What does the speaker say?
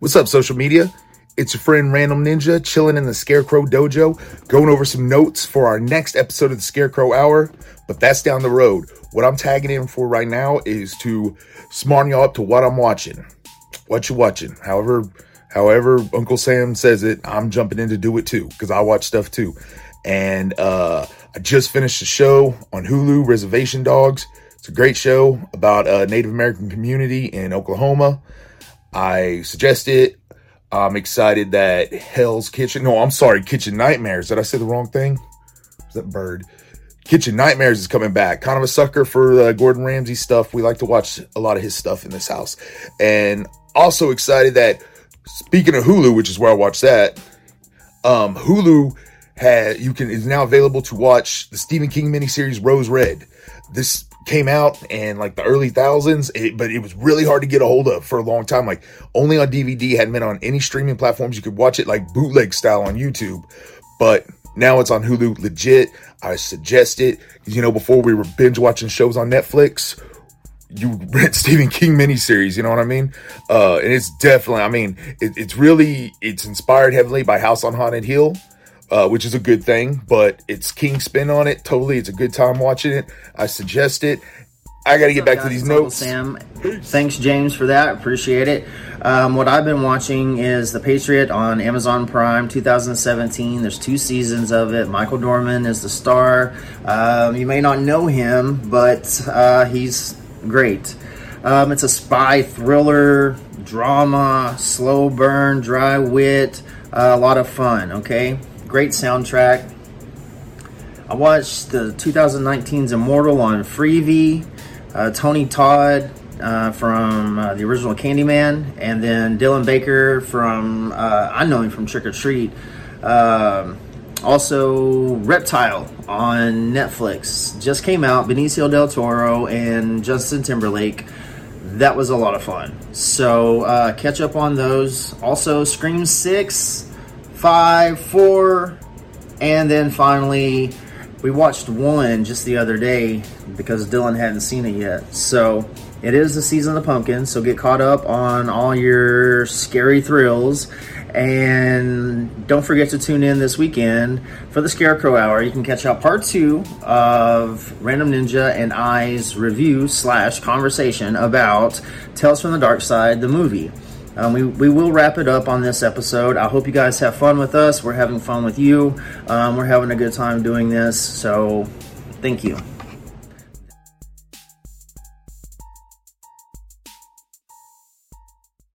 What's up, social media? It's your friend Random Ninja chilling in the Scarecrow Dojo, going over some notes for our next episode of the Scarecrow Hour, but that's down the road. What I'm tagging in for right now is to smarten y'all up to what I'm watching. What you watching? However, however Unkle Sam says it, I'm jumping in to do it too, because I watch stuff too. And uh I just finished a show on Hulu, Reservation Dogs. It's a great show about a Native American community in Oklahoma. I suggest it. I'm excited that Hell's Kitchen, no, I'm sorry, Kitchen Nightmares. Did I say the wrong thing? Was that bird? Kitchen Nightmares is coming back. Kind of a sucker for uh, Gordon Ramsay stuff. We like to watch a lot of his stuff in this house. And also excited that, speaking of Hulu, which is where I watch that, um, Hulu had you can is now available to watch the Stephen King miniseries Rose Red. This came out in like the early thousands, it, but it was really hard to get a hold of for a long time. Like only on DVD, hadn't been on any streaming platforms. You could watch it like bootleg style on YouTube, but now it's on Hulu. Legit, I suggest it. You know, before we were binge watching shows on Netflix, you rent Stephen King miniseries, you know what I mean? Uh, and it's definitely, I mean, it, it's really, it's inspired heavily by House on Haunted Hill, uh, which is a good thing, but it's King spin on it. Totally. It's a good time watching it. I suggest it. I got to get back to these notes. Sam, thanks James for that. Appreciate it. Um, what I've been watching is The Patriot on Amazon Prime 2017. There's two seasons of it. Michael Dorman is the star. Um, you may not know him, but uh, he's great. Um, it's a spy thriller, drama, slow burn, dry wit, uh, a lot of fun. Okay, great soundtrack. I watched the 2019's Immortal on Freevee. Uh, Tony Todd uh, from uh, the original Candyman, and then Dylan Baker from uh, I know him from Trick or Treat. Um, also, Reptile on Netflix just came out. Benicio del Toro and Justin Timberlake. That was a lot of fun. So uh, catch up on those. Also, Scream Six, Five, Four, and then finally we watched one just the other day because Dylan hadn't seen it yet. So it is the season of the pumpkin, so get caught up on all your scary thrills. And don't forget to tune in this weekend for the Scarecrow Hour. You can catch out part two of Random Ninja and I's review slash conversation about Tales from the Darkside, the movie. Um, we, we will wrap it up on this episode. I hope you guys have fun with us. We're having fun with you. Um, we're having a good time doing this. So, thank you.